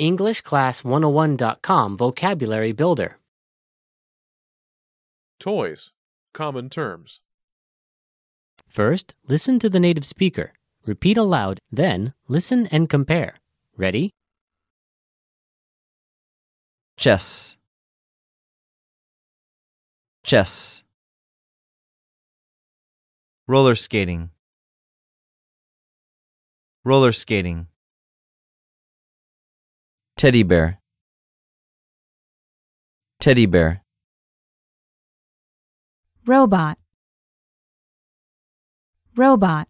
EnglishClass101.com Vocabulary Builder. Toys. Common terms. First, listen to the native speaker. Repeat aloud, then listen and compare. Ready? chess chess roller skating roller skating teddy bear. Teddy bear. Robot. Robot.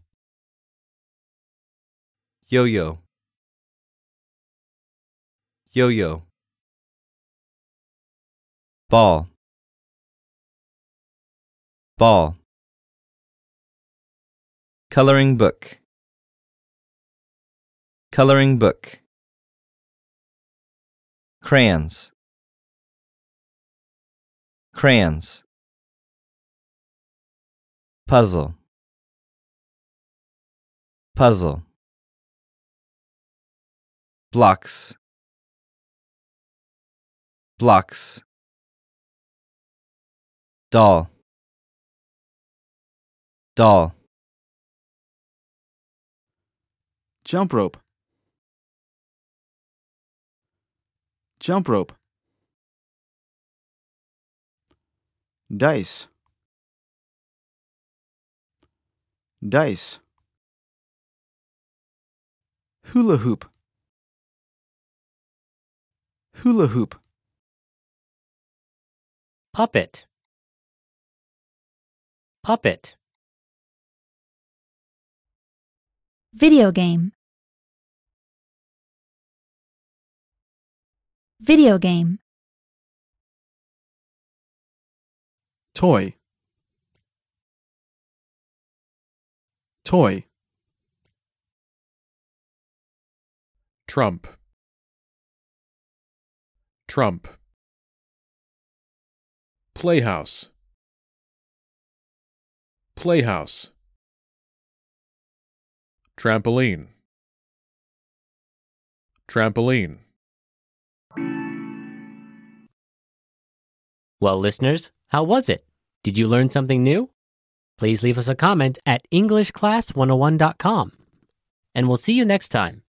Yo-yo. Yo-yo. Ball. Ball. Coloring book. Coloring book crayons. Crayons. Puzzle. Puzzle. Blocks. Blocks. Doll. Doll. Jump rope. Jump rope. Dice. Dice. Hula hoop. Hula hoop. Puppet. Puppet. video game video game toy toy Trump. Trump. Playhouse. Playhouse. Trampoline. Trampoline. Well, listeners, how was it? Did you learn something new? Please leave us a comment at EnglishClass101.com. And we'll see you next time.